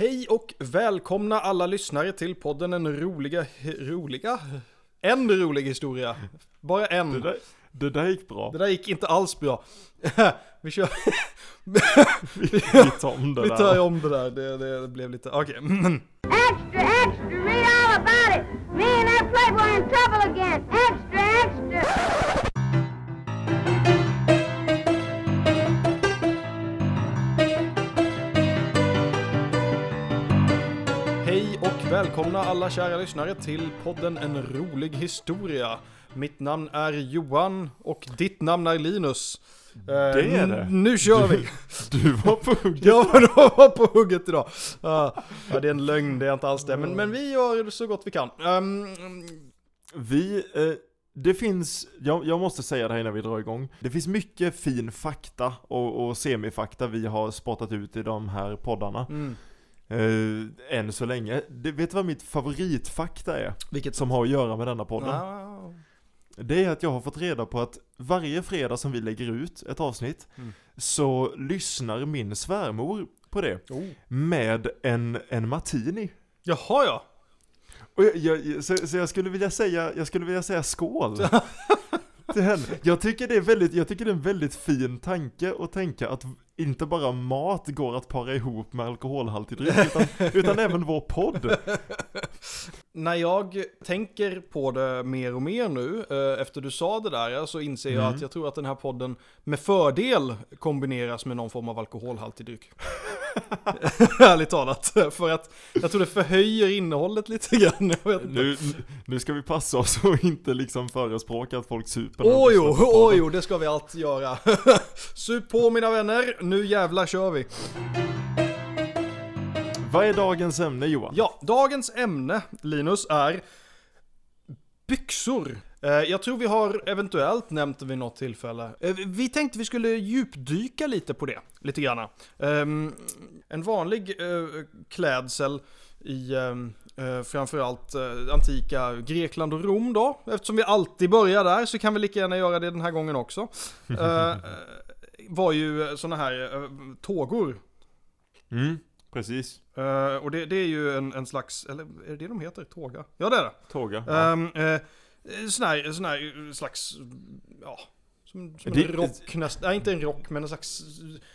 Hej och välkomna alla lyssnare till podden En roliga, roliga? En rolig historia. Bara en. Det där, det där gick bra. Det där gick inte alls bra. vi kör, Vi, vi tar om det vi där. tar om det där. Det, det, det blev lite, okej. Extra, extra, read all about it. Me and that playboy in trouble again. Välkomna alla kära lyssnare till podden En rolig historia. Mitt namn är Johan och ditt namn är Linus. Det är det. Nu kör vi! Du var på hugget. Jag var på hugget idag. Ja, ja, det är en lögn, det är inte alls det. Men, men vi gör så gott vi kan. Ehm, Vi, eh, det finns, jag, jag måste säga det här innan vi drar igång. Det finns mycket fin fakta och, och semifakta vi har spottat ut i de här poddarna. mm, Eh, än så länge. Det, vet du vad mitt favoritfakta är? vilket Som har att göra med denna podden. Ja, Det är att jag har fått reda på att varje fredag som vi lägger ut ett avsnitt Mm. så lyssnar min svärmor på det oh. med en, en martini. Jaha ja. Och jag, jag, så, så jag skulle vilja säga, jag skulle vilja säga skål till henne. Jag tycker det är väldigt, jag tycker det är en väldigt fin tanke att tänka att inte bara mat går att para ihop med alkoholhaltig dryck utan, utan även vår podd. När jag tänker på det mer och mer nu, eh, efter du sa det där, så inser jag Mm. att jag tror att den här podden med fördel kombineras med någon form av alkoholhaltig dryck. Ärligt talat. För att jag tror det förhöjer innehållet lite grann. Jag. Nu, nu ska vi passa oss och inte liksom förespråka att folk super. Åh jo, på åh podden. jo, det ska vi alltid göra. Sup på mina vänner, nu jävlar kör vi. Vad är dagens ämne Johan? Ja, dagens ämne, Linus, är byxor. Eh, Jag tror vi har eventuellt nämnt det vid något tillfälle. Eh, Vi tänkte vi skulle djupdyka lite på det, lite grann. Ehm, En vanlig eh, klädsel i framförallt antika Grekland och Rom då. Eftersom vi alltid börjar där så kan vi lika gärna göra det den här gången också. Var ju sådana här eh, tågor Mm, precis. Eh, och det, det är ju en, en slags, eller är det det de heter? Tåga? Ja det är det. Tåga. Ja. Um, uh, sån, här, sån här slags, ja, som, som Det- en rock nästan, nej inte en rock men en slags,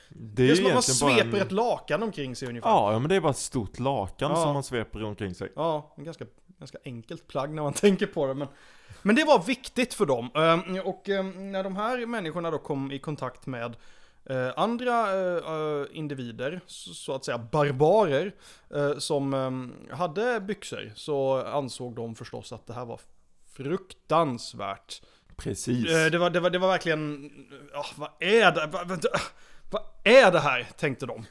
det det är som att man sveper en- ett lakan omkring sig ungefär. Ja, ja, men det är bara ett stort lakan Ja. som man sveper omkring sig. Ja, en ganska, ganska enkelt plagg när man tänker på det. Men, men det var viktigt för dem. Ehm, och ehm, när de här människorna då kom i kontakt med eh, andra eh, eh, individer, så, att säga barbarer, som ehm, hade byxor, så ansåg de förstås att det här var fruktansvärt. Precis. Det, var, det, var, det var verkligen, ja, vad är det? Vad är det här? Tänkte de.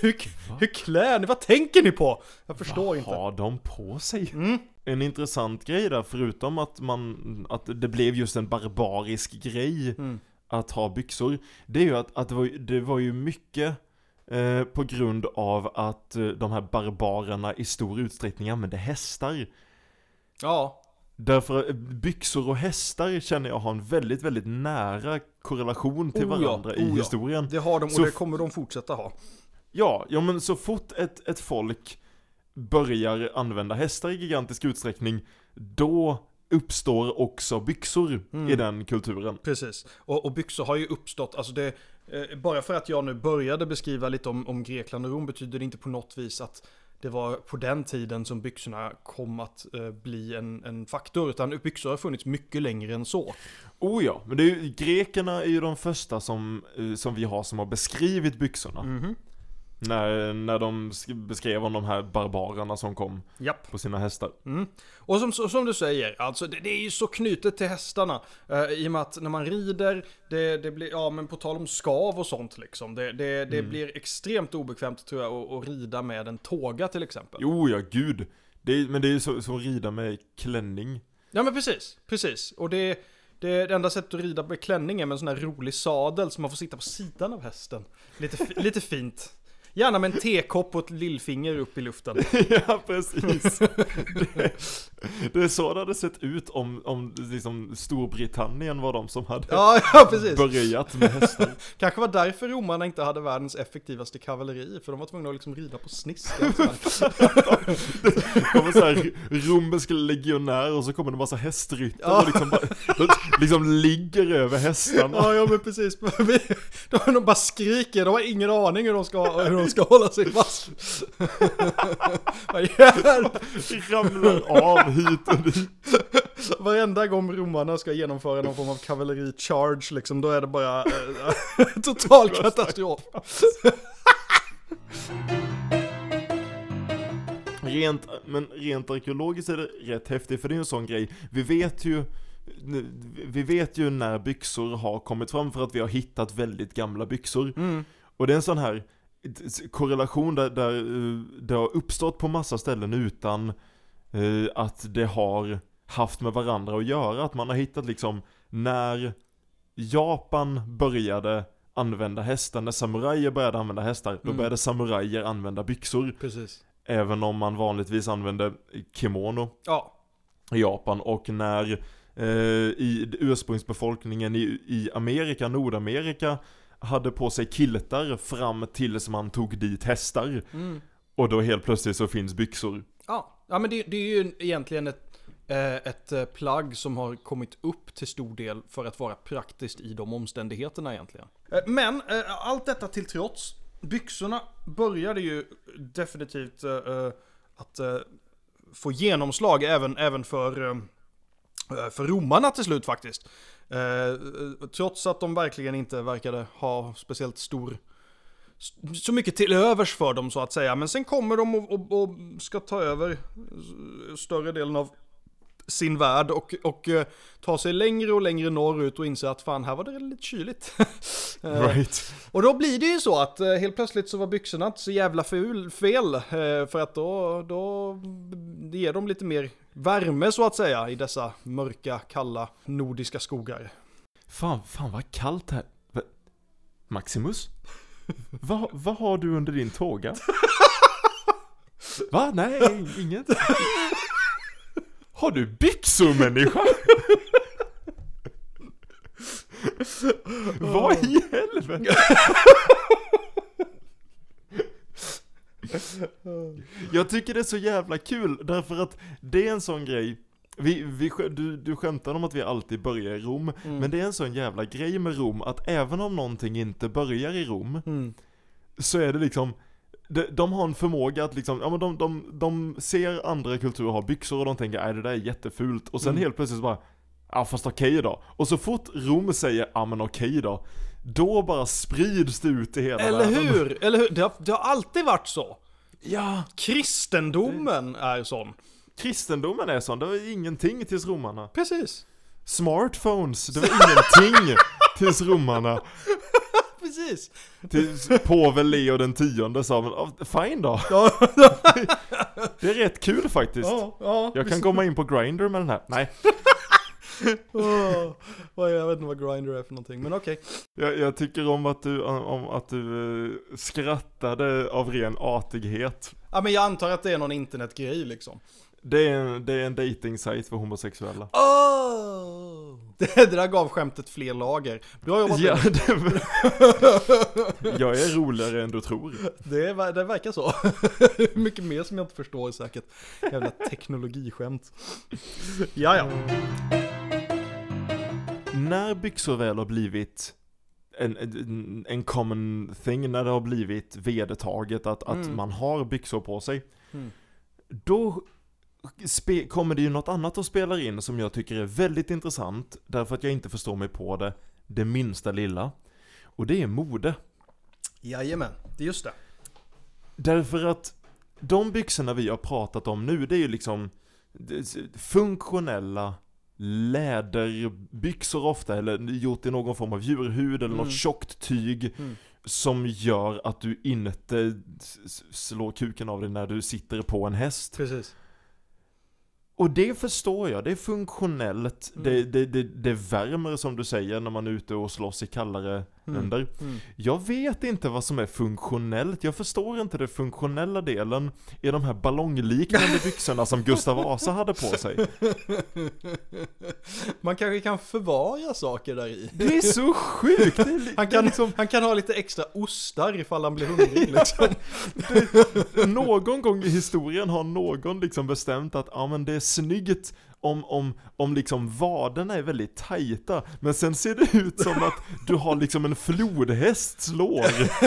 Hur, hur klär ni? Vad tänker ni på? Jag förstår Vad inte. har de på sig? Mm. En intressant grej där, förutom att man, att det blev just en barbarisk grej Mm. att ha byxor, det är ju att, att det, var, ju- det var ju mycket eh, på grund av att eh, de här barbarerna i stor utsträckning använde hästar. Ja, Därför eh, byxor och hästar känner jag har en väldigt, väldigt nära korrelation till Oh ja, varandra i oh ja. historien. det har de och Så det kommer de fortsätta ha. Ja, ja men så fort ett, ett folk börjar använda hästar i gigantisk utsträckning, då uppstår också byxor Mm. i den kulturen. Precis. Och, och byxor har ju uppstått, alltså det, eh, bara för att jag nu började beskriva lite om, om Grekland och Rom betyder det inte på något vis att det var på den tiden som byxorna kom att eh, bli en, en faktor, utan byxor har funnits mycket längre än så. Oh ja, men det är ju, grekerna är ju de första som, eh, som vi har som har beskrivit byxorna. Mhm. När, när de sk- beskrev om de här barbarerna som kom Japp. på sina hästar. Mm. Och som, som du säger, alltså det, det är ju så knutet till hästarna. eh, I och med att när man rider, det, det blir, ja men på tal om skav och sånt liksom. Det, det, det blir extremt obekvämt tror jag att, att rida med en tåga till exempel. Jo ja, gud. Är, men det är ju så- som att rida med klänning. Ja men precis, precis. Och det, det, det enda sättet att rida med klänning är med en sån här rolig sadel så man får sitta på sidan av hästen. Lite, lite fint. Gärna med en tekopp och ett lillfinger upp i luften. ja, precis. Det, det är så det hade sett ut om, om liksom Storbritannien var de som hade Ja, ja börjat med hästar. Kanske var därför romarna inte hade världens effektivaste kavalleri, för de var tvungna att liksom rida på sniskan. så här. Det kommer så här romersk legionär och så kommer det en massa hästryttare Ja. och liksom, bara, de, liksom ligger över hästarna. Ja, ja men precis. De, de bara skriker, de har ingen aning hur de ska, hur de ska hålla sig fast. Vad hjälp! Ramlar av hit och dit. Varenda gång romarna ska genomföra någon form av kavalleri-charge liksom, då är det bara eh, total katastrof. Rent, men rent arkeologiskt är det rätt häftigt för det är en sån grej. Vi vet ju vi vet ju när byxor har kommit fram för att vi har hittat väldigt gamla byxor. Mm. Och det är en sån här korrelation där, där eh, det har uppstått på massa ställen utan eh, att det har haft med varandra att göra. Att man har hittat liksom när Japan började använda hästar, när samurajer började använda hästar, då Mm. började samurajer använda byxor. Precis. Även om man vanligtvis använde kimono Ja. i Japan och när eh, i ursprungsbefolkningen i, i Amerika, Nordamerika hade på sig kiltar fram tills man tog dit hästar. Mm. Och då helt plötsligt så finns byxor. Ja, ja men det, det är ju egentligen ett, eh, ett eh, plagg som har kommit upp till stor del för att vara praktiskt i de omständigheterna egentligen. Eh, Men eh, allt detta till trots, byxorna började ju definitivt eh, att få genomslag även, även för, för romarna till slut faktiskt. Eh, Trots att de verkligen inte verkade ha speciellt stor så mycket till övers för dem så att säga. Men sen kommer de och, och, och ska ta över större delen av sin värld och, och eh, ta sig längre och längre norrut och inse att fan här var det lite kyligt. Eh, Right. och då blir det ju så att eh, helt plötsligt så var byxorna inte så jävla ful, fel. För att då, då ger dem lite mer värme så att säga i dessa mörka, kalla nordiska skogar. Fan, fan vad kallt här. Maximus? vad, vad har du under din tåga? Va? Nej, inget. Har du byxor människa? Vad i helvete? Jag tycker det är så jävla kul därför att det är en sån grej vi, vi, du, du skämtar om att vi alltid börjar i Rom, Mm. men det är en sån jävla grej med Rom att även om någonting inte börjar i Rom Mm. så är det liksom de, de har en förmåga att liksom, ja men de, de, de ser andra kulturer ha byxor och de tänker nej det där är jättefult och sen Mm. helt plötsligt bara Ja fast okej då. Och så fort Rom säger ja men okej då Då bara sprids det ut i hela Eller världen. hur? Eller hur? Det har, det har alltid varit så. Ja, Kristendomen är sån. kristendomen är sån, det var ingenting tills romarna. Precis. Smartphones, det var ingenting tills romarna. Precis. Tills påve Leo den tionde sa men "Ja, fine då. Ja, Det är rätt kul faktiskt. ja, ja. Jag kan komma in på Grindr med den här. Nej, vad- jag vet inte vad Grindr är för någonting, men okej. jag, jag tycker om att du, om att du eh, skrattade av ren artighet. Ja, men jag antar att det är någon internetgrej liksom. Det är en, det är en dating för homosexuella. Oh! Det, där gav skämtet fler lager. Bra jobbat Ja, det, jag är roligare än du tror. det, det verkar så. Mycket mer som jag inte förstår säkert. Jävla teknologiskämt. Ja, ja. När byxor väl har blivit en, en, en common thing, när det har blivit vedertaget att, att Mm. man har byxor på sig. Mm. Då kommer det ju något annat att spela in som jag tycker är väldigt intressant, därför att jag inte förstår mig på det, det minsta lilla. Och det är mode. Jajamän, det är just det. Därför att de byxorna vi har pratat om nu, det är ju liksom funktionella läderbyxor ofta, eller gjort i någon form av djurhud eller Mm. något tjockt tyg Mm. som gör att du inte slår kuken av dig när du sitter på en häst. Precis. Och det förstår jag, det är funktionellt, Mm. det, det, det, det värmer som du säger när man är ute och slåss i kallare under. Mm. Jag vet inte vad som är funktionellt, jag förstår inte den funktionella delen i de här ballongliknande byxorna som Gustav Vasa hade på sig. Man kanske kan förvara saker där i. Det är så sjukt! Det är, Han det kan, liksom, han kan ha lite extra ostar ifall han blir hungrig liksom. någon gång i historien har någon liksom bestämt att ja men det är snyggt om, om, om liksom vaderna är väldigt tajta, men sen ser det ut som att du har liksom en flodhästs lår.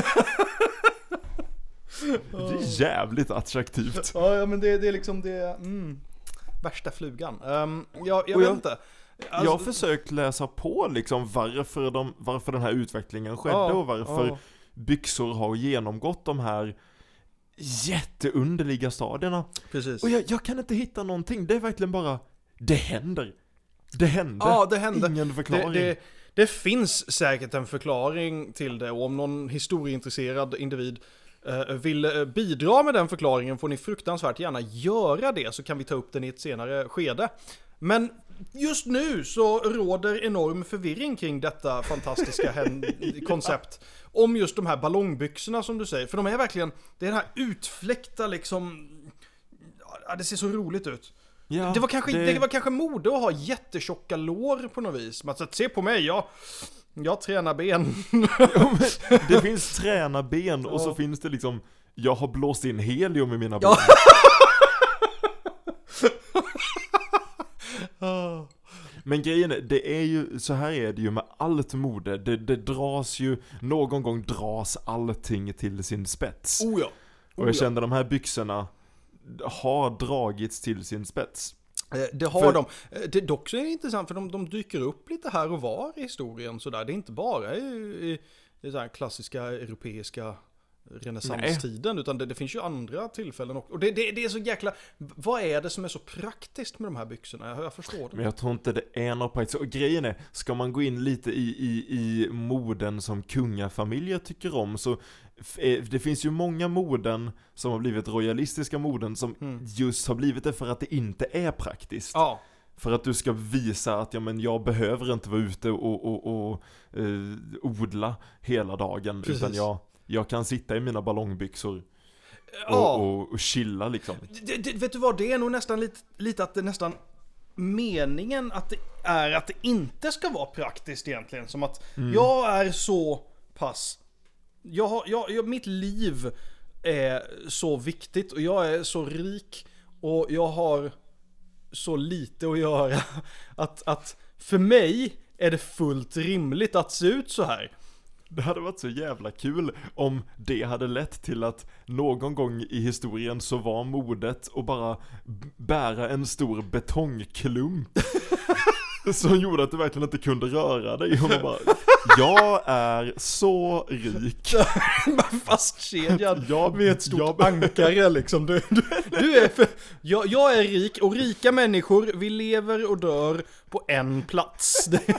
Det är jävligt attraktivt. Ja, ja men det, det är liksom det, mm, värsta flugan. Um, jag, jag Och vet jag- inte. jag har Alltså- försökt läsa på liksom varför, de, varför den här utvecklingen skedde Ja, och varför ja. byxor har genomgått de här jätteunderliga stadierna. Precis. Och jag, jag kan inte hitta någonting, det är verkligen bara, det händer. Det hände. Ja, det hände. Ingen förklaring. Det, det, det finns säkert en förklaring till det och om någon historieintresserad individ eh, vill eh, bidra med den förklaringen får ni fruktansvärt gärna göra det så kan vi ta upp den i ett senare skede. Men just nu så råder enorm förvirring kring detta fantastiska koncept. Om just de här ballongbyxorna som du säger, för de är verkligen, det är den här utfläckta liksom, ja, det ser så roligt ut. Ja, Det var, kanske, det... var kanske mode att ha jättetjocka lår på något vis. Man säger, se på mig, jag, jag tränar ben. Ja, det finns tränarben och så Ja. finns det liksom, jag har blåst in helium i mina ben. Ja. Men grejen är, det är ju, så här är det ju med allt mode, det, det dras ju, någon gång dras allting till sin spets. Oh ja. Och Oh jag ja. kände de här byxorna har dragits till sin spets. Eh, Det har För- de. Eh, Det dock så är det intressant för de, de dyker upp lite här och var i historien sådär. Det är inte bara i, i, i så klassiska europeiska renässanstiden utan det, det finns ju andra tillfällen också. Och det, det, det är så jäkla... Vad är det som är så praktiskt med de här byxorna? Jag, jag förstår det. Men jag tror inte det är något praktiskt. Och grejen är, ska man gå in lite i, i, i moden som kungafamiljer tycker om så det finns ju många moden som har blivit royalistiska moden som Mm. just har blivit det för att det inte är praktiskt. Ja, För att du ska visa att ja, men jag behöver inte vara ute och, och, och eh, odla hela dagen. Precis. Utan jag, jag kan sitta i mina ballongbyxor ja. och, och, och chilla liksom. Det, det, vet du vad, det är nog nästan lite, lite att det nästan meningen att det är att det inte ska vara praktiskt egentligen. Som att jag är så pass, jag har, jag, mitt liv är så viktigt och jag är så rik och jag har så lite att göra. Att, att för mig är det fullt rimligt att se ut så här. Det hade varit så jävla kul om det hade lett till att någon gång i historien så var modet att bara bära en stor betongklump. Som gjorde att du verkligen inte kunde röra dig och bara Jag är så rik. Fastkedjad Jag, med ett stort jag, ankare liksom. Du, du, du är för, jag, jag är rik och rika människor, vi lever och dör på en plats. Det,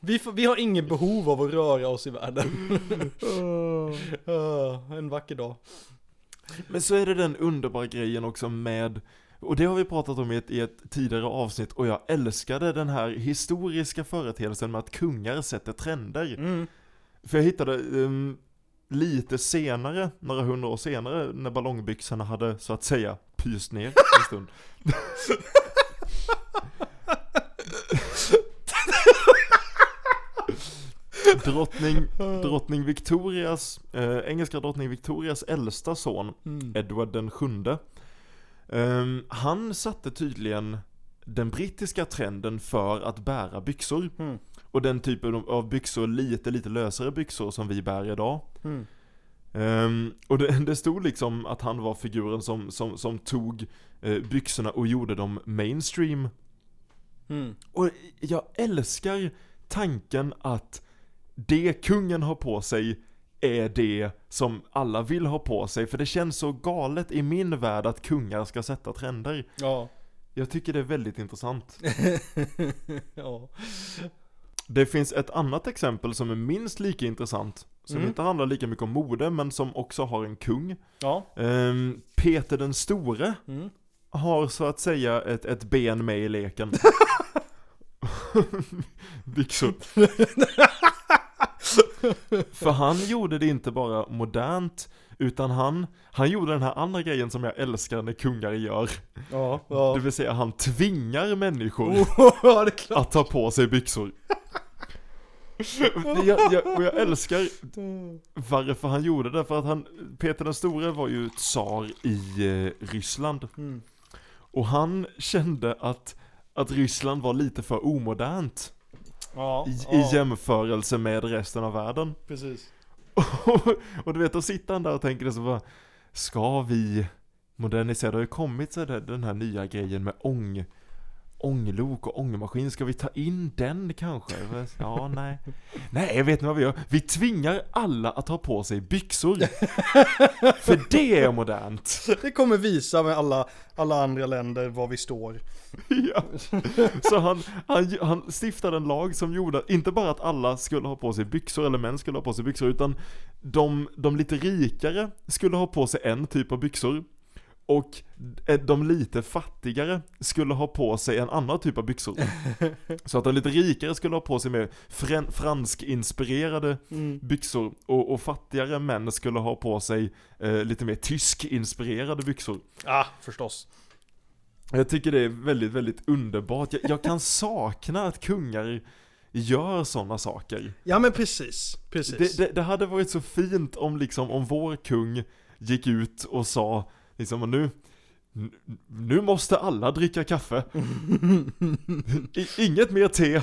vi, vi har ingen behov av att röra oss i världen. En vacker dag. Men så är det den underbara grejen också med och det har vi pratat om i ett, i ett tidigare avsnitt och jag älskade den här historiska företeelsen med att kungar sätter trender. Mm. För jag hittade ehm, lite senare, några hundra år senare, när ballongbyxorna hade så att säga pyst ner en stund. drottning, drottning Victorias, eh, engelska drottning Victorias äldsta son, Mm. Edward den sjunde. Ehm, han satte tydligen den brittiska trenden för att bära byxor. Mm. Och den typen av- byxor, lite, lite lösare byxor som vi bär idag. Mm. Ehm, och det, det stod liksom att han var figuren som, som, som tog eh, byxorna och gjorde dem mainstream. Mm. Och jag älskar tanken att det kungen har på sig är det som alla vill ha på sig. För det känns så galet i min värld att kungar ska sätta trender. Ja. Jag tycker det är väldigt intressant. ja. Det finns ett annat exempel som är minst lika intressant. Som Mm. inte handlar lika mycket om mode, men som också har en kung. Ja. Ehm, Peter den store Mm. har så att säga ett, ett ben med i leken. För han gjorde det inte bara modernt, utan han, han gjorde den här andra grejen som jag älskar när kungar gör. Ja, ja. Det vill säga han tvingar människor ja, är klart. att ta på sig byxor. jag, jag, och jag älskar varför han gjorde det, för att han, Peter den store var ju tsar i eh, Ryssland. Mm. Och han kände att, att Ryssland var lite för omodernt Ja, i, ja, i jämförelse med resten av världen. precis. Och, och du vet, då sitter han där och tänker så bara, ska vi modernisera? Det har ju kommit så där, den här nya grejen med ång, ånglok och ångmaskin, ska vi ta in den kanske? Ja, nej. Nej, vet ni vad vi gör? Vi tvingar alla att ha på sig byxor. För det är modernt. Det kommer visa med alla, alla andra länder var vi står. Ja. Så han, han, han stiftade en lag som gjorde, inte bara att alla skulle ha på sig byxor, eller män skulle ha på sig byxor, utan de, de lite rikare skulle ha på sig en typ av byxor. Och de lite fattigare skulle ha på sig en annan typ av byxor. Så att de lite rikare skulle ha på sig mer fran- fransk-inspirerade Mm. byxor och, och fattigare män skulle ha på sig eh, lite mer tysk-inspirerade byxor. Ah, förstås. Jag tycker det är väldigt, väldigt underbart. Jag, jag kan sakna att kungar gör sådana saker. Ja men precis, precis. Det, det, det hade varit så fint om liksom, om vår kung gick ut och sa liksom, nu, n- nu måste alla dricka kaffe. I, inget mer te.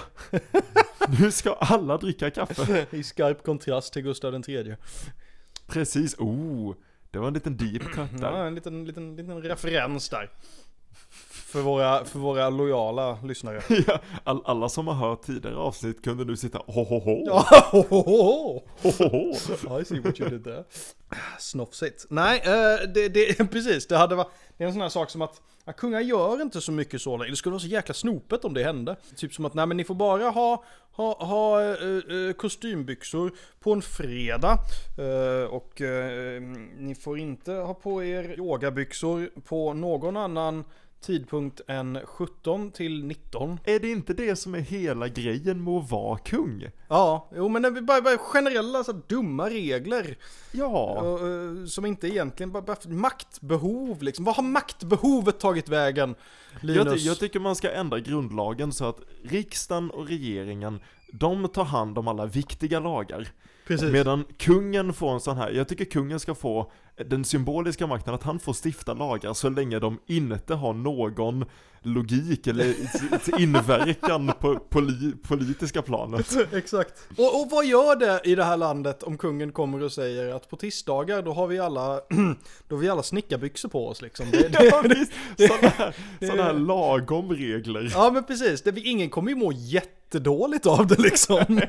Nu ska alla dricka kaffe. I skarp kontrast till Gustav den tredje. Precis, oh, det var en liten deep cut Ja, där. en liten, liten, liten referens där. För våra, för våra lojala lyssnare. Ja, all, alla som har hört tidigare avsnitt kunde nu sitta ho ho ho, Ja, ho, ho, ho. ho, ho, ho. I see what you did there. Snofsigt. Nej, eh, det, det, precis. Det hade varit, det är en sån här sak som att ja, kungar gör inte så mycket så längre. Det skulle vara så jäkla snopet om det hände. Typ som att, nej men ni får bara ha, ha, ha eh, eh, kostymbyxor på en fredag. Eh, och eh, ni får inte ha på er yogabyxor på någon annan tidpunkt än 17 till 19. Är det inte det som är hela grejen med att vara kung? Ja, jo men det är bara, bara generella så här, dumma regler. Ja, eh, som inte egentligen bara, bara maktbehov liksom. Vad har maktbehovet tagit vägen? Linus? jag, jag tycker man ska ändra grundlagen så att riksdagen och regeringen, de tar hand om alla viktiga lagar. Precis. Medan kungen får en sån här, jag tycker kungen ska få den symboliska makten att han får stifta lagar så länge de inte har någon logik eller inverkan på poli, politiska planet. Exakt. Och, och vad gör det i det här landet om kungen kommer och säger att på tisdagar då har vi alla, då har vi alla snickarbyxor på oss liksom. Det, det, Ja, visst, sådana här, såna här lagom regler. ja men precis, det, ingen kommer ju må jättedåligt av det liksom.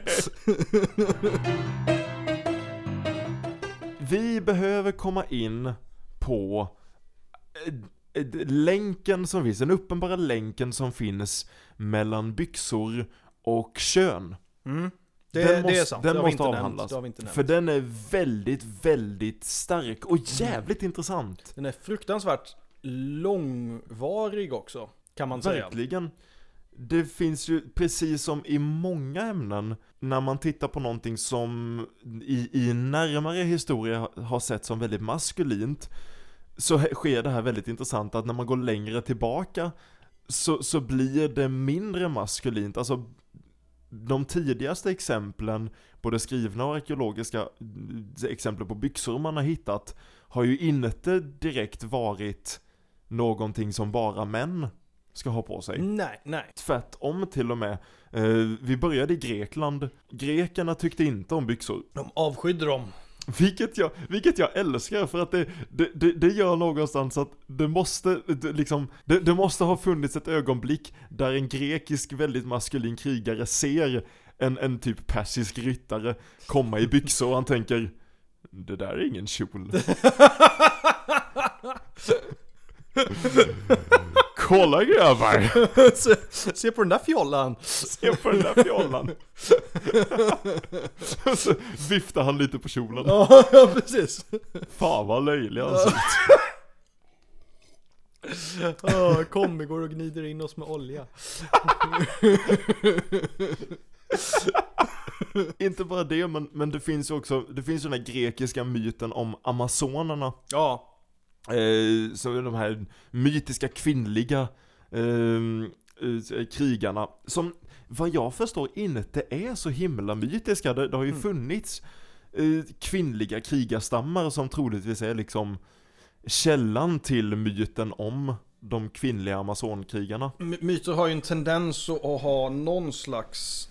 Vi behöver komma in på eh, länken som finns, den uppenbara länken som finns mellan byxor och kön. Mm. Det, Den det måste- är sant, den det måste avhandlas. Det nämnt. För den är väldigt, väldigt stark och jävligt intressant. Den är fruktansvärt långvarig också, kan man säga. Verkligen. Det finns ju, precis som i många ämnen, när man tittar på någonting som i, i närmare historia har sett som väldigt maskulint, så sker det här väldigt intressant att när man går längre tillbaka så, så blir det mindre maskulint. Alltså, de tidigaste exemplen, både skrivna och arkeologiska mm, exempel på byxor man har hittat, har ju inte direkt varit någonting som bara män ska ha på sig. Nej, nej. Tvärtom till och med. Eh, vi började i Grekland. Grekerna tyckte inte om byxor. De avskydde dem. Vilket jag, vilket jag älskar för att det, det, det, det gör någonstans att det måste, det, liksom, det, det måste ha funnits ett ögonblick där en grekisk väldigt maskulin krigare ser en, en typ persisk ryttare komma i byxor och han tänker Det där är ingen kjol. Kolla grabbar! se, se på den där fjollan. Se på den där fjollan. Så viftar han lite på kjolen. Ja, ja, precis. Fan vad löjlig han ser ut. Ja, kom, går och gnider in oss med olja. inte bara det, men, men det finns ju också, det finns ju den här grekiska myten om amazonerna. Ja, Eh, så de här mytiska kvinnliga ehm, eh, krigarna, som vad jag förstår inte är så himla mytiska. Det, det har ju Mm. funnits eh, kvinnliga krigarstammar som troligtvis är liksom källan till myten om de kvinnliga amazonkrigarna. My- myter har ju en tendens att att ha någon slags,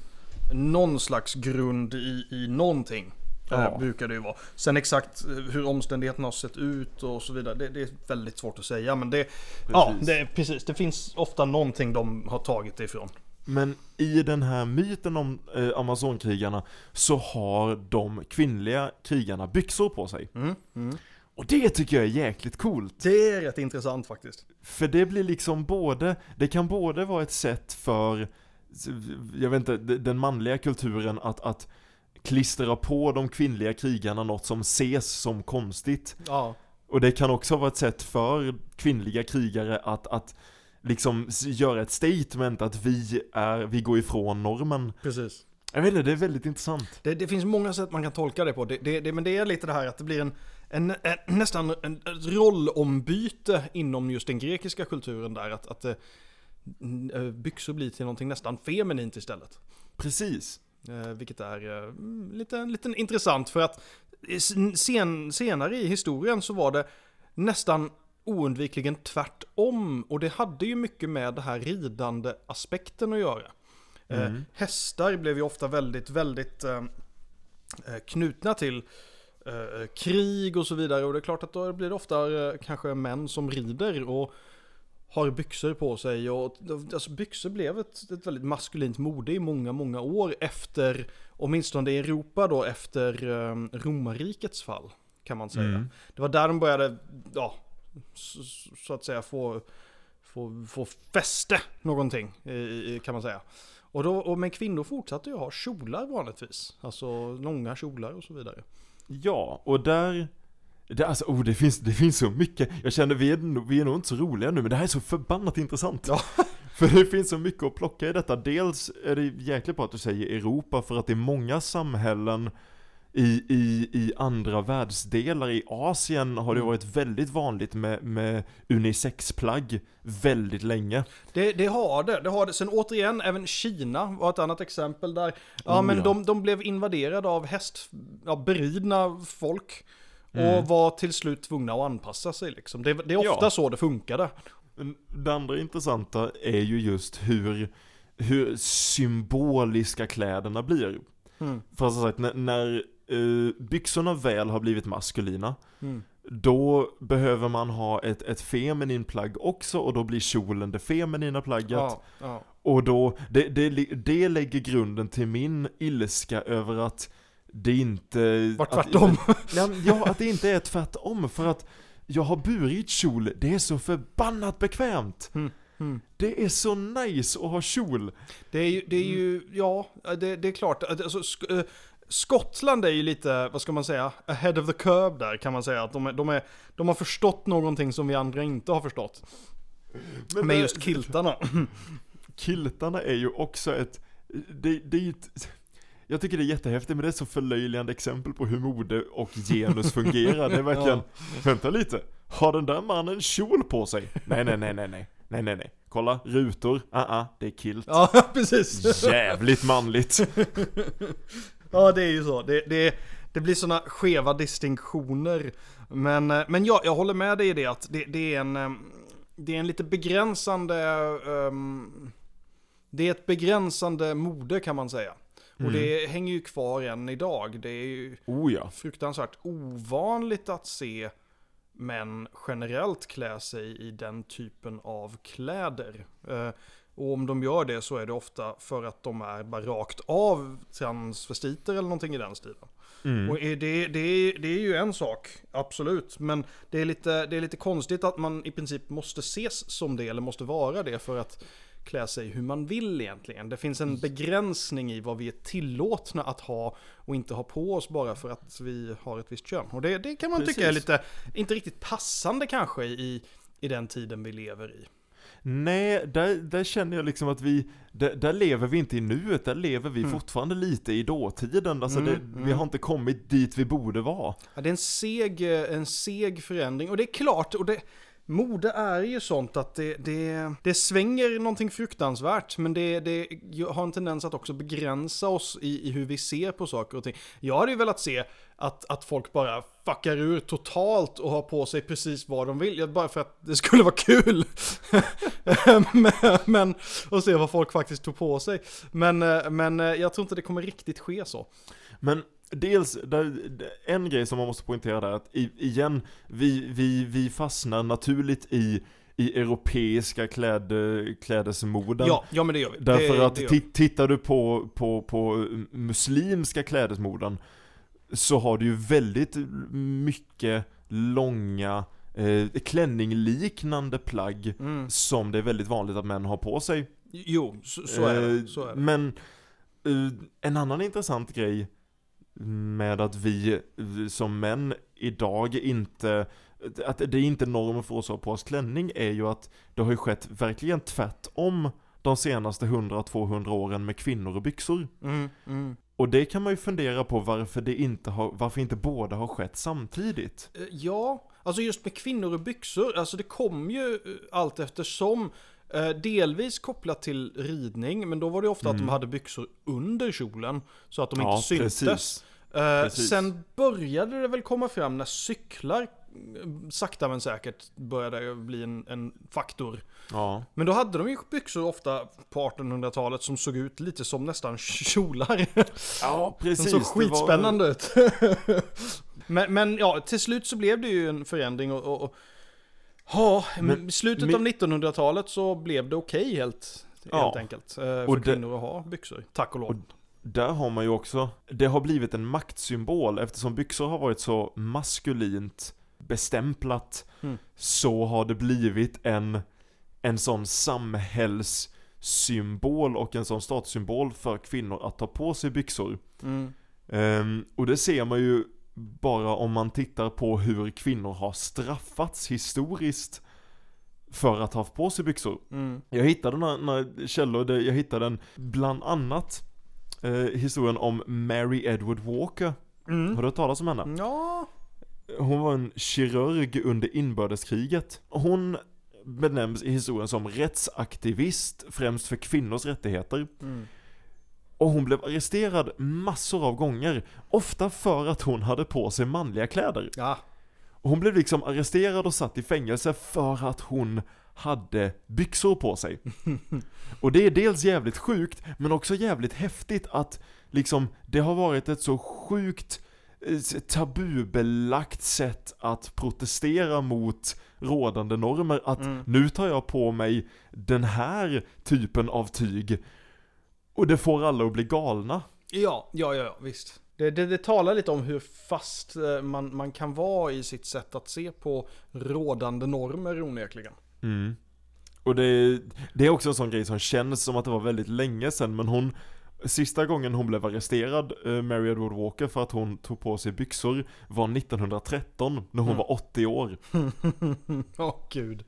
någon slags grund i, i någonting. Ja. Eh, brukar det ju vara. Sen exakt eh, hur omständigheterna har sett ut och så vidare, det, det är väldigt svårt att säga. Men det, ja, Precis. det, precis. Det finns ofta någonting de har tagit det ifrån. Men i den här myten om eh, amazonkrigarna så har de kvinnliga krigarna byxor på sig. Mm, mm. Och det tycker jag är jäkligt coolt. Det är rätt intressant faktiskt. För det blir liksom både, det kan både vara ett sätt för, jag vet inte, den manliga kulturen att, att klistra på de kvinnliga krigarna något som ses som konstigt. Ja, Och det kan också vara ett sätt för kvinnliga krigare att, att liksom göra ett statement att vi är, vi går ifrån normen. precis. Jag vet inte, det är väldigt intressant. Det, det finns många sätt man kan tolka det på. Det, det, det, men det är lite det här att det blir en, en, en nästan en, rollombyte inom just den grekiska kulturen där. Att, att eh, n- byxor blir till någonting nästan feminint istället. Precis. Eh, vilket är eh, mm, lite, lite intressant för att sen, senare i historien så var det nästan oundvikligen tvärtom. Och det hade ju mycket med det här ridande aspekten att göra. Eh, Mm. hästar blev ju ofta väldigt, väldigt knutna till krig och så vidare. Och det är klart att då blir det ofta kanske män som rider och har byxor på sig. Och, alltså, byxor blev ett, ett väldigt maskulint mode i många, många år efter, åtminstone i Europa då, efter eh, romarrikets fall. Kan man säga. Mm. Det var där de började, ja, så, så att säga få, få, få fäste någonting, i- kan man säga. Och då, och, men kvinnor fortsatte ju ha kjolar vanligtvis. Alltså långa kjolar och så vidare. Ja, och där det, alltså, oh, det, finns, det finns så mycket. Jag känner vi är, vi är nog inte så roliga nu, men det här är så förbannat intressant. Ja. För det finns så mycket att plocka i detta. Dels är det jäkligt bra att du säger Europa, för att det är många samhällen i, i, i andra världsdelar. I Asien har det Mm. varit väldigt vanligt med, med unisexplagg väldigt länge. Det, det har det, det har det. Sen återigen, även Kina var ett annat exempel där. Ja Oh, men ja. De, de blev invaderade av häst, ja, beridna folk. Och Mm. var till slut tvungna att anpassa sig liksom. Det, det är ofta Ja. så det funkade. Det andra intressanta är ju just hur, hur symboliska kläderna blir. Mm. För som sagt, när, när eh, byxorna väl har blivit maskulina, Mm. då behöver man ha ett, ett feminin plagg också och då blir kjolen det feminina plagget. Ja, ja. Och då, det, det, det lägger grunden till min ilska över att det inte... Var att- tvärtom. Ja, men- ja, att det inte är tvärtom för att jag har burit kjol, det är så förbannat bekvämt. Mm, mm. Det är så nice att ha kjol. Det är ju, det är ju Mm. ja, det, det är klart. Alltså, sk- eh, Skottland är ju lite, vad ska man säga, ahead of the curve där kan man säga. Att de, är, de, är, de har förstått någonting som vi andra inte har förstått. Men Med just kiltarna. kiltarna är ju också ett, det, det är ju ett, jag tycker det är jättehäftigt men det är så förlöjligande exempel på hur mode och genus fungerar. Det är verkligen, vänta lite, har den där mannen kjol på sig? Nej, nej, nej, nej, nej, nej, nej, nej. Kolla, rutor, ah, ah, det är kilt. Ja, precis. Jävligt manligt. Ja, det är ju så. Det, det, det blir sådana skeva distinktioner. Men, eh, men ja, jag håller med dig i det att det, det är en... eh, Det är en lite begränsande... ehm, det är ett begränsande mode kan man säga. Och det hänger ju kvar än idag. Det är ju Oh ja. fruktansvärt ovanligt att se män generellt klä sig i den typen av kläder. Eh, och om de gör det så är det ofta för att de är bara rakt av transvestiter eller någonting i den stilen. Mm. Och det, det, är, det är ju en sak, absolut. Men det är, lite, det är lite konstigt att man i princip måste ses som det, eller måste vara det för att klä sig hur man vill egentligen. Det finns en begränsning i vad vi är tillåtna att ha och inte ha på oss bara för att vi har ett visst kön. Och det, det kan man tycka är Precis. lite, inte riktigt passande kanske i, i den tiden vi lever i. Nej, där, där känner jag liksom att vi, där, där lever vi inte i nuet, där lever vi Mm. fortfarande lite i dåtiden. Alltså Mm, det, vi mm. har inte kommit dit vi borde vara. Ja, det är en seg, en seg förändring. Och det är klart, och det, mode är ju sånt att det, det, det svänger någonting fruktansvärt. Men det, det har en tendens att också begränsa oss i, i hur vi ser på saker och ting. Jag hade ju velat se att, att folk bara fuckar ur totalt och har på sig precis vad de vill. Bara för att det skulle vara kul. men, men, och se vad folk faktiskt tog på sig. Men, eh, men eh, jag tror inte det kommer riktigt ske så. Men dels, en grej som man måste poängtera där, är att igen, vi, vi, vi fastnar naturligt i, i europeiska kläd, klädesmoden. Ja, ja men det gör vi. Därför det, att det tittar du på, på, på muslimska klädesmoden så har du ju väldigt mycket långa eh, klänning-liknande plagg Mm. som det är väldigt vanligt att män har på sig. Jo, så, så är Eh, det. Så är det. Men eh, en annan intressant grej med att vi som män idag inte att det är inte normen för oss att ha på oss klänning är ju att det har ju skett verkligen tvärtom de senaste 100-200 åren med kvinnor och byxor. Mm, mm. Och det kan man ju fundera på varför det inte har, varför inte båda har skett samtidigt. Eh, Ja, alltså just med kvinnor och byxor, alltså det kom ju eh, allt eftersom. Eh, delvis kopplat till ridning, men då var det ofta att de Mm. hade byxor under kjolen. Så att de Ja, inte syntes. precis. Eh, precis. sen började det väl komma fram när cyklar eh, sakta men säkert började bli en, en faktor. Ja. Men då hade de ju byxor ofta på 1800-talet som såg ut lite som nästan kjolar. Ja, De precis. såg Det var- skitspännande ut. men, men ja, till slut så blev det ju en förändring och... och, och Ja, Men- i slutet men- av 1900-talet så blev det okej helt, Ja. helt enkelt. eh, För Och kvinnor att ha byxor, tack och lov. Och- Där har man ju också, det har blivit en maktsymbol eftersom byxor har varit så maskulint bestämplat Mm. så har det blivit en, en sån samhällssymbol och en sån statussymbol för kvinnor att ta på sig byxor. Mm. Ehm, och det ser man ju bara om man tittar på hur kvinnor har straffats historiskt för att ha på sig byxor. Mm. Jag hittade några, några källor, där jag hittade en, bland annat eh, historien om Mary Edward Walker. Mm. Har du hört talas om henne? Ja, Hon var en kirurg under inbördeskriget. Hon benämns i historien som rättsaktivist, främst för kvinnors rättigheter. mm. Och hon blev arresterad massor av gånger, ofta för att hon hade på sig manliga kläder. ja. Och hon blev liksom arresterad och satt i fängelse för att hon hade byxor på sig. Och det är dels jävligt sjukt, men också jävligt häftigt att liksom det har varit ett så sjukt eh, tabubelagt sätt att protestera mot rådande normer att Mm. nu tar jag på mig den här typen av tyg och det får alla att bli galna. Ja, ja, ja, visst. Det, det, det talar lite om hur fast eh, man, man kan vara i sitt sätt att se på rådande normer onekligen. Mm. Och det, det är också en sån grej som känns som att det var väldigt länge sedan men hon Sista gången hon blev arresterad, eh, Mary Edward Walker, för att hon tog på sig byxor var 1913, när hon Mm. var 80 år. Åh gud.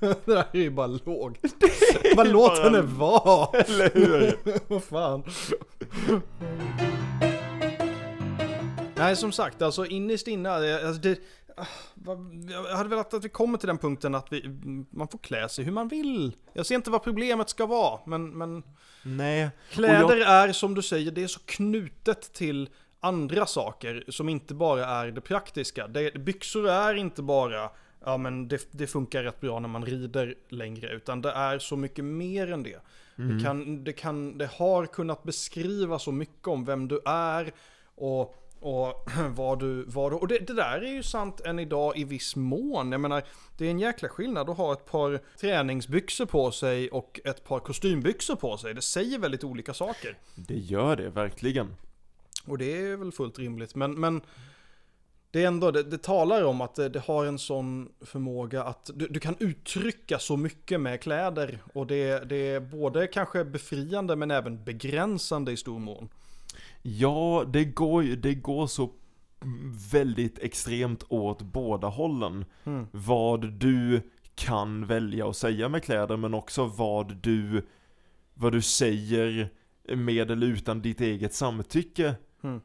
Det där är ju bara låg. Bara låt henne vara. Eller hur? Vad fan. Nej, som sagt, alltså innerst inne, alltså det, ah, jag hade velat att vi kommer till den punkten att vi, man får klä sig hur man vill. Jag ser inte vad problemet ska vara, men, men Nej. kläder är som du säger, det är så knutet till andra saker som inte bara är det praktiska. Det, byxor är inte bara, ja men det, det funkar rätt bra när man rider längre, utan det är så mycket mer än det. Mm. Det, kan, det, kan, det har kunnat beskriva så mycket om vem du är och, och vad du, vad du... Och det, det där är ju sant än idag i viss mån. Jag menar, det är en jäkla skillnad att ha ett par träningsbyxor på sig och ett par kostymbyxor på sig. Det säger väldigt olika saker. Det gör det, verkligen. Och det är väl fullt rimligt. Men, men det är ändå, det, det talar om att det, det har en sån förmåga att du, du kan uttrycka så mycket med kläder. Och det, det är både kanske befriande men även begränsande i stor mån. Ja, det går det går så väldigt extremt åt båda hållen. Mm. Vad du kan välja att säga med kläder men också vad du, vad du säger med eller utan ditt eget samtycke. Mm.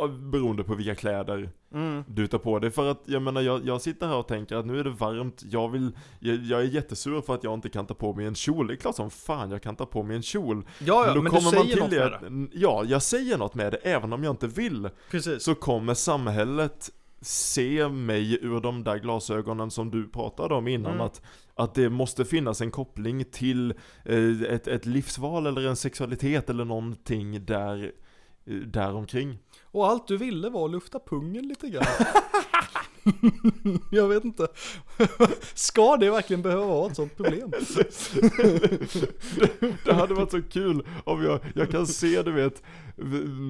eh, Beroende på vilka kläder Mm. du tar på dig. För att jag menar, jag, jag sitter här och tänker att nu är det varmt, jag vill, jag, jag är jättesur för att jag inte kan ta på mig en kjol. Det är klart som fan jag kan ta på mig en kjol. Ja, ja, då men, du säger något det, med det. Ja, jag säger något med det, även om jag inte vill. Precis. Så kommer samhället se mig ur de där glasögonen som du pratade om innan. Mm. Att, att det måste finnas en koppling till eh, ett, ett livsval eller en sexualitet eller någonting där, eh, där omkring. Och allt du ville var att lufta pungen lite grann. jag vet inte. Ska det verkligen behöva vara ett sånt problem? Det hade varit så kul om jag, jag kan se du vet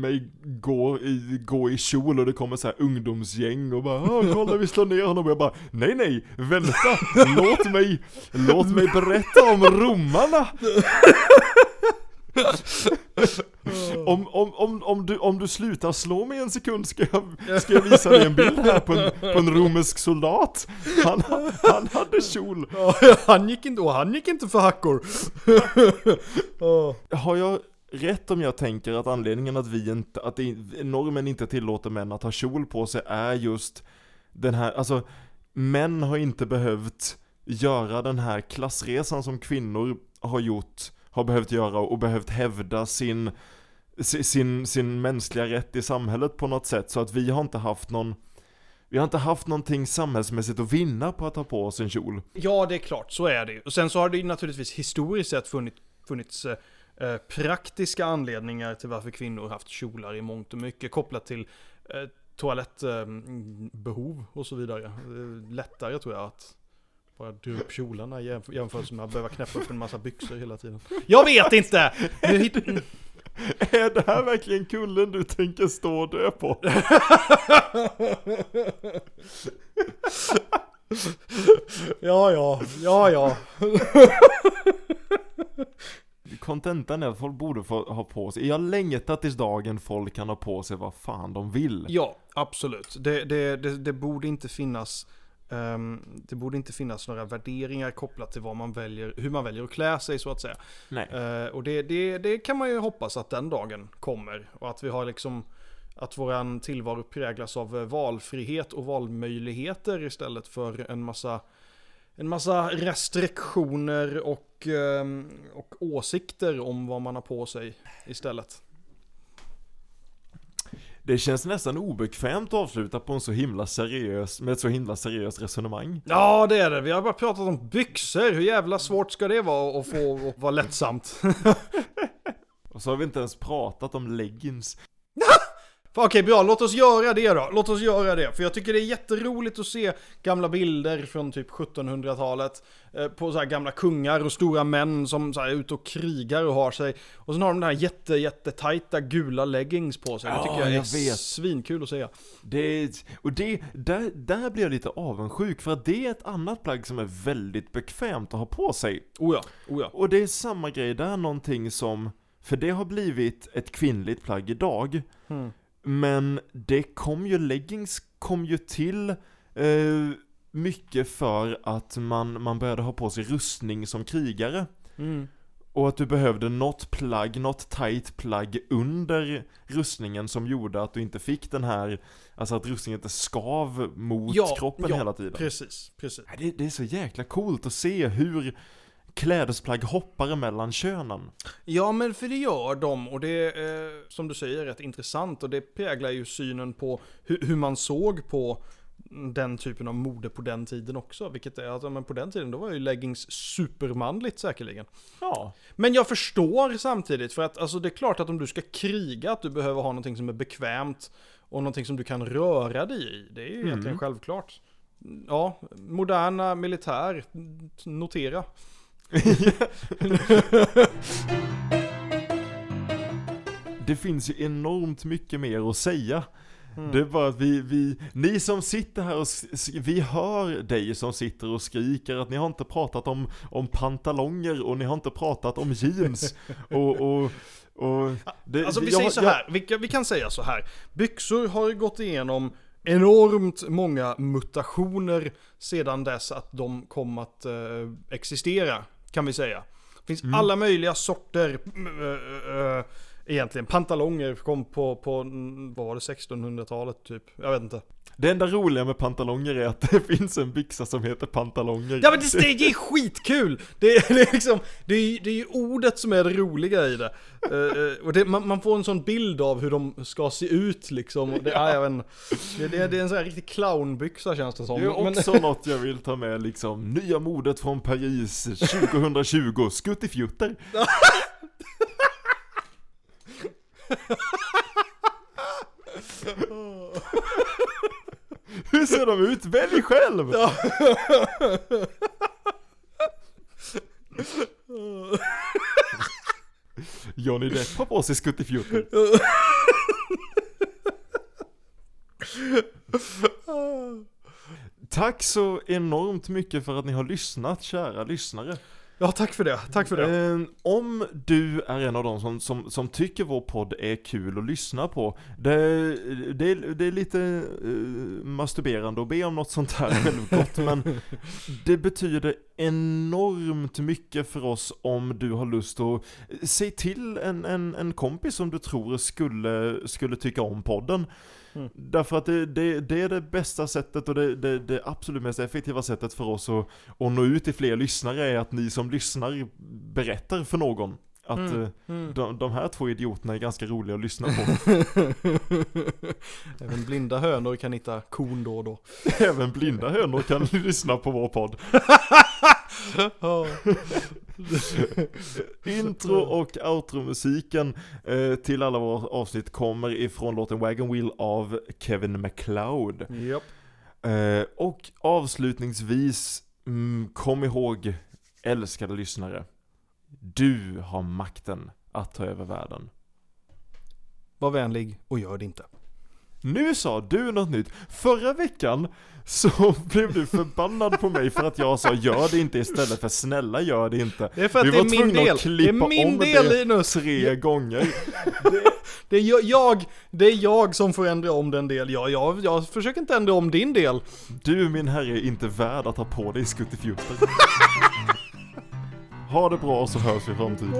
mig gå i, gå i kjol och det kommer så här ungdomsgäng och bara "Ah, kolla vi slår ner honom och jag bara nej nej vänta låt mig låt mig berätta om romarna om, om, om, om, du, om du slutar slå mig en sekund ska jag, ska jag visa dig en bild här på en, på en romersk soldat? Han, han hade kjol. Ja, han gick inte, han gick inte för hackor. Har jag rätt om jag tänker att anledningen att vi inte, att det, normen inte tillåter män att ha kjol på sig är just den här, alltså män har inte behövt göra den här klassresan som kvinnor har gjort, har behövt göra och behövt hävda sin, si- sin, sin mänskliga rätt i samhället på något sätt så att vi har inte haft någon vi har inte haft någonting samhällsmässigt att vinna på att ha på oss en kjol. ja, det är klart, så är det ju. Och sen så har det ju naturligtvis historiskt sett funnits, funnits eh, praktiska anledningar till varför kvinnor haft kjolar i mångt och mycket kopplat till eh, toalettbehov eh, och så vidare. Eh, lättare tror jag att bara dra upp kjolarna jämfört jämf- med att behöva knäppa upp en massa byxor hela tiden. Jag vet inte! Nu hit- Är det här verkligen kullen du tänker stå och dö på? ja, ja, ja, ja. Kontentan är att folk borde få ha på sig, jag längtar tills dagen folk kan ha på sig vad fan de vill. Ja, absolut. Det, det, det, det borde inte finnas ehm, det borde inte finnas några värderingar kopplat till vad man väljer, hur man väljer att klä sig så att säga. Eh, och det, det, det kan man ju hoppas att den dagen kommer. Och att vi har liksom att våran tillvaro präglas av eh, valfrihet och valmöjligheter istället för en massa en massa restriktioner och, ehm, och åsikter om vad man har på sig istället. Det känns nästan obekvämt att avsluta på en så himla seriös, med ett så himla seriöst resonemang. Ja det är det, vi har bara pratat om byxor, hur jävla svårt ska det vara att få att vara lättsamt? Och så har vi inte ens pratat om leggings. Okej bra, låt oss göra det då. Låt oss göra det. För jag tycker det är jätteroligt att se gamla bilder från typ 1700-talet. Eh, på så gamla kungar och stora män som så här är ute och krigar och har sig. Och sen har de den här jätte, jätte tajta gula leggings på sig. Det tycker jag är jag vet. svinkul att se. Det, och det, där, där blir jag lite avundsjuk för att det är ett annat plagg som är väldigt bekvämt att ha på sig. Oh ja, oh ja. Och det är samma grej där, någonting som, för det har blivit ett kvinnligt plagg idag. Mm. Men det kom ju, leggings kom ju till eh, mycket för att man, man började ha på sig rustning som krigare. Mm. Och att du behövde något plagg, något tight plagg under rustningen som gjorde att du inte fick den här, alltså att rustningen inte skav mot Ja, kroppen ja, hela tiden. Precis, precis. Det, det är så jäkla coolt att se hur klädesplagg hoppar mellan könen. Ja men för det gör de och det är eh, som du säger rätt intressant och det präglar ju synen på hur, hur man såg på den typen av mode på den tiden också. Vilket är att ja, men på den tiden då var ju leggings supermanligt säkerligen. Ja. Men jag förstår samtidigt för att alltså det är klart att om du ska kriga att du behöver ha någonting som är bekvämt och någonting som du kan röra dig i. Det är ju egentligen Mm. självklart. Ja, moderna militär, notera. Det finns ju enormt mycket mer att säga. Mm. Det är bara att vi, vi, ni som sitter här och, vi hör dig som sitter och skriker att ni har inte pratat om, om pantalonger och ni har inte pratat om jeans och, och, och det, Alltså vi jag- säger så jag- här, vi, kan- vi kan säga så här. Byxor har gått igenom enormt många mutationer sedan dess att de kom att eh, existera, kan vi säga. Det finns alla möjliga sorter, eh, eh, egentligen. Pantalonger kom på, på, mm, vad var det, 1600-talet typ? Jag vet inte. Det enda roliga med pantalonger är att det finns en byxa som heter pantalonger. Ja men det, det är skitkul! Det, det är liksom, det är, det är ordet som är det roliga i det. Eh, och det, man, man får en sån bild av hur de ska se ut liksom. Det, ja. jag vet det, det, är en sån här riktig clownbyxa känns det som. Det är Men- också något jag vill ta med liksom, nya modet från Paris 2020, skuttifjutter. Hur ser de ut? Välj själv! Johnny Depp har på sig skuttifjutter. Tack så enormt mycket för att ni har lyssnat, kära lyssnare. Ja tack för det, tack för det. Eh, om du är en av de som, som, som tycker vår podd är kul att lyssna på, det, det, det är lite eh, masturberande att be om något sånt här självgott, men det betyder enormt mycket för oss om du har lust att säga till en, en, en kompis som du tror skulle, skulle tycka om podden. Mm. Därför att det, det, det är det bästa sättet och det, det, det absolut mest effektiva sättet för oss att, att nå ut till fler lyssnare är att ni som lyssnar berättar för någon att Mm, eh, mm. de, de här två idioterna är ganska roliga att lyssna på. Även blinda hönor kan hitta kon då och då. Även blinda hönor kan lyssna på vår podd. Intro och outro-musiken eh, till alla våra avsnitt kommer ifrån låten Wagon Wheel av Kevin MacLeod. Japp. Eh, och avslutningsvis, mm, kom ihåg, älskade lyssnare, du har makten att ta över världen. Var vänlig och gör det inte. Nu sa du något nytt. Förra veckan så blev du förbannad på mig för att jag sa gör det inte istället för snälla gör det inte. Det är för att Vi det är min del. Det är min del det Linus. tre gånger. Det är jag- det är jag som får ändra om den del. Jag, jag, jag försöker inte ändra om din del. Du min herre är inte värd att ha på dig skuttifjutter. ha det bra så hörs vi i framtiden.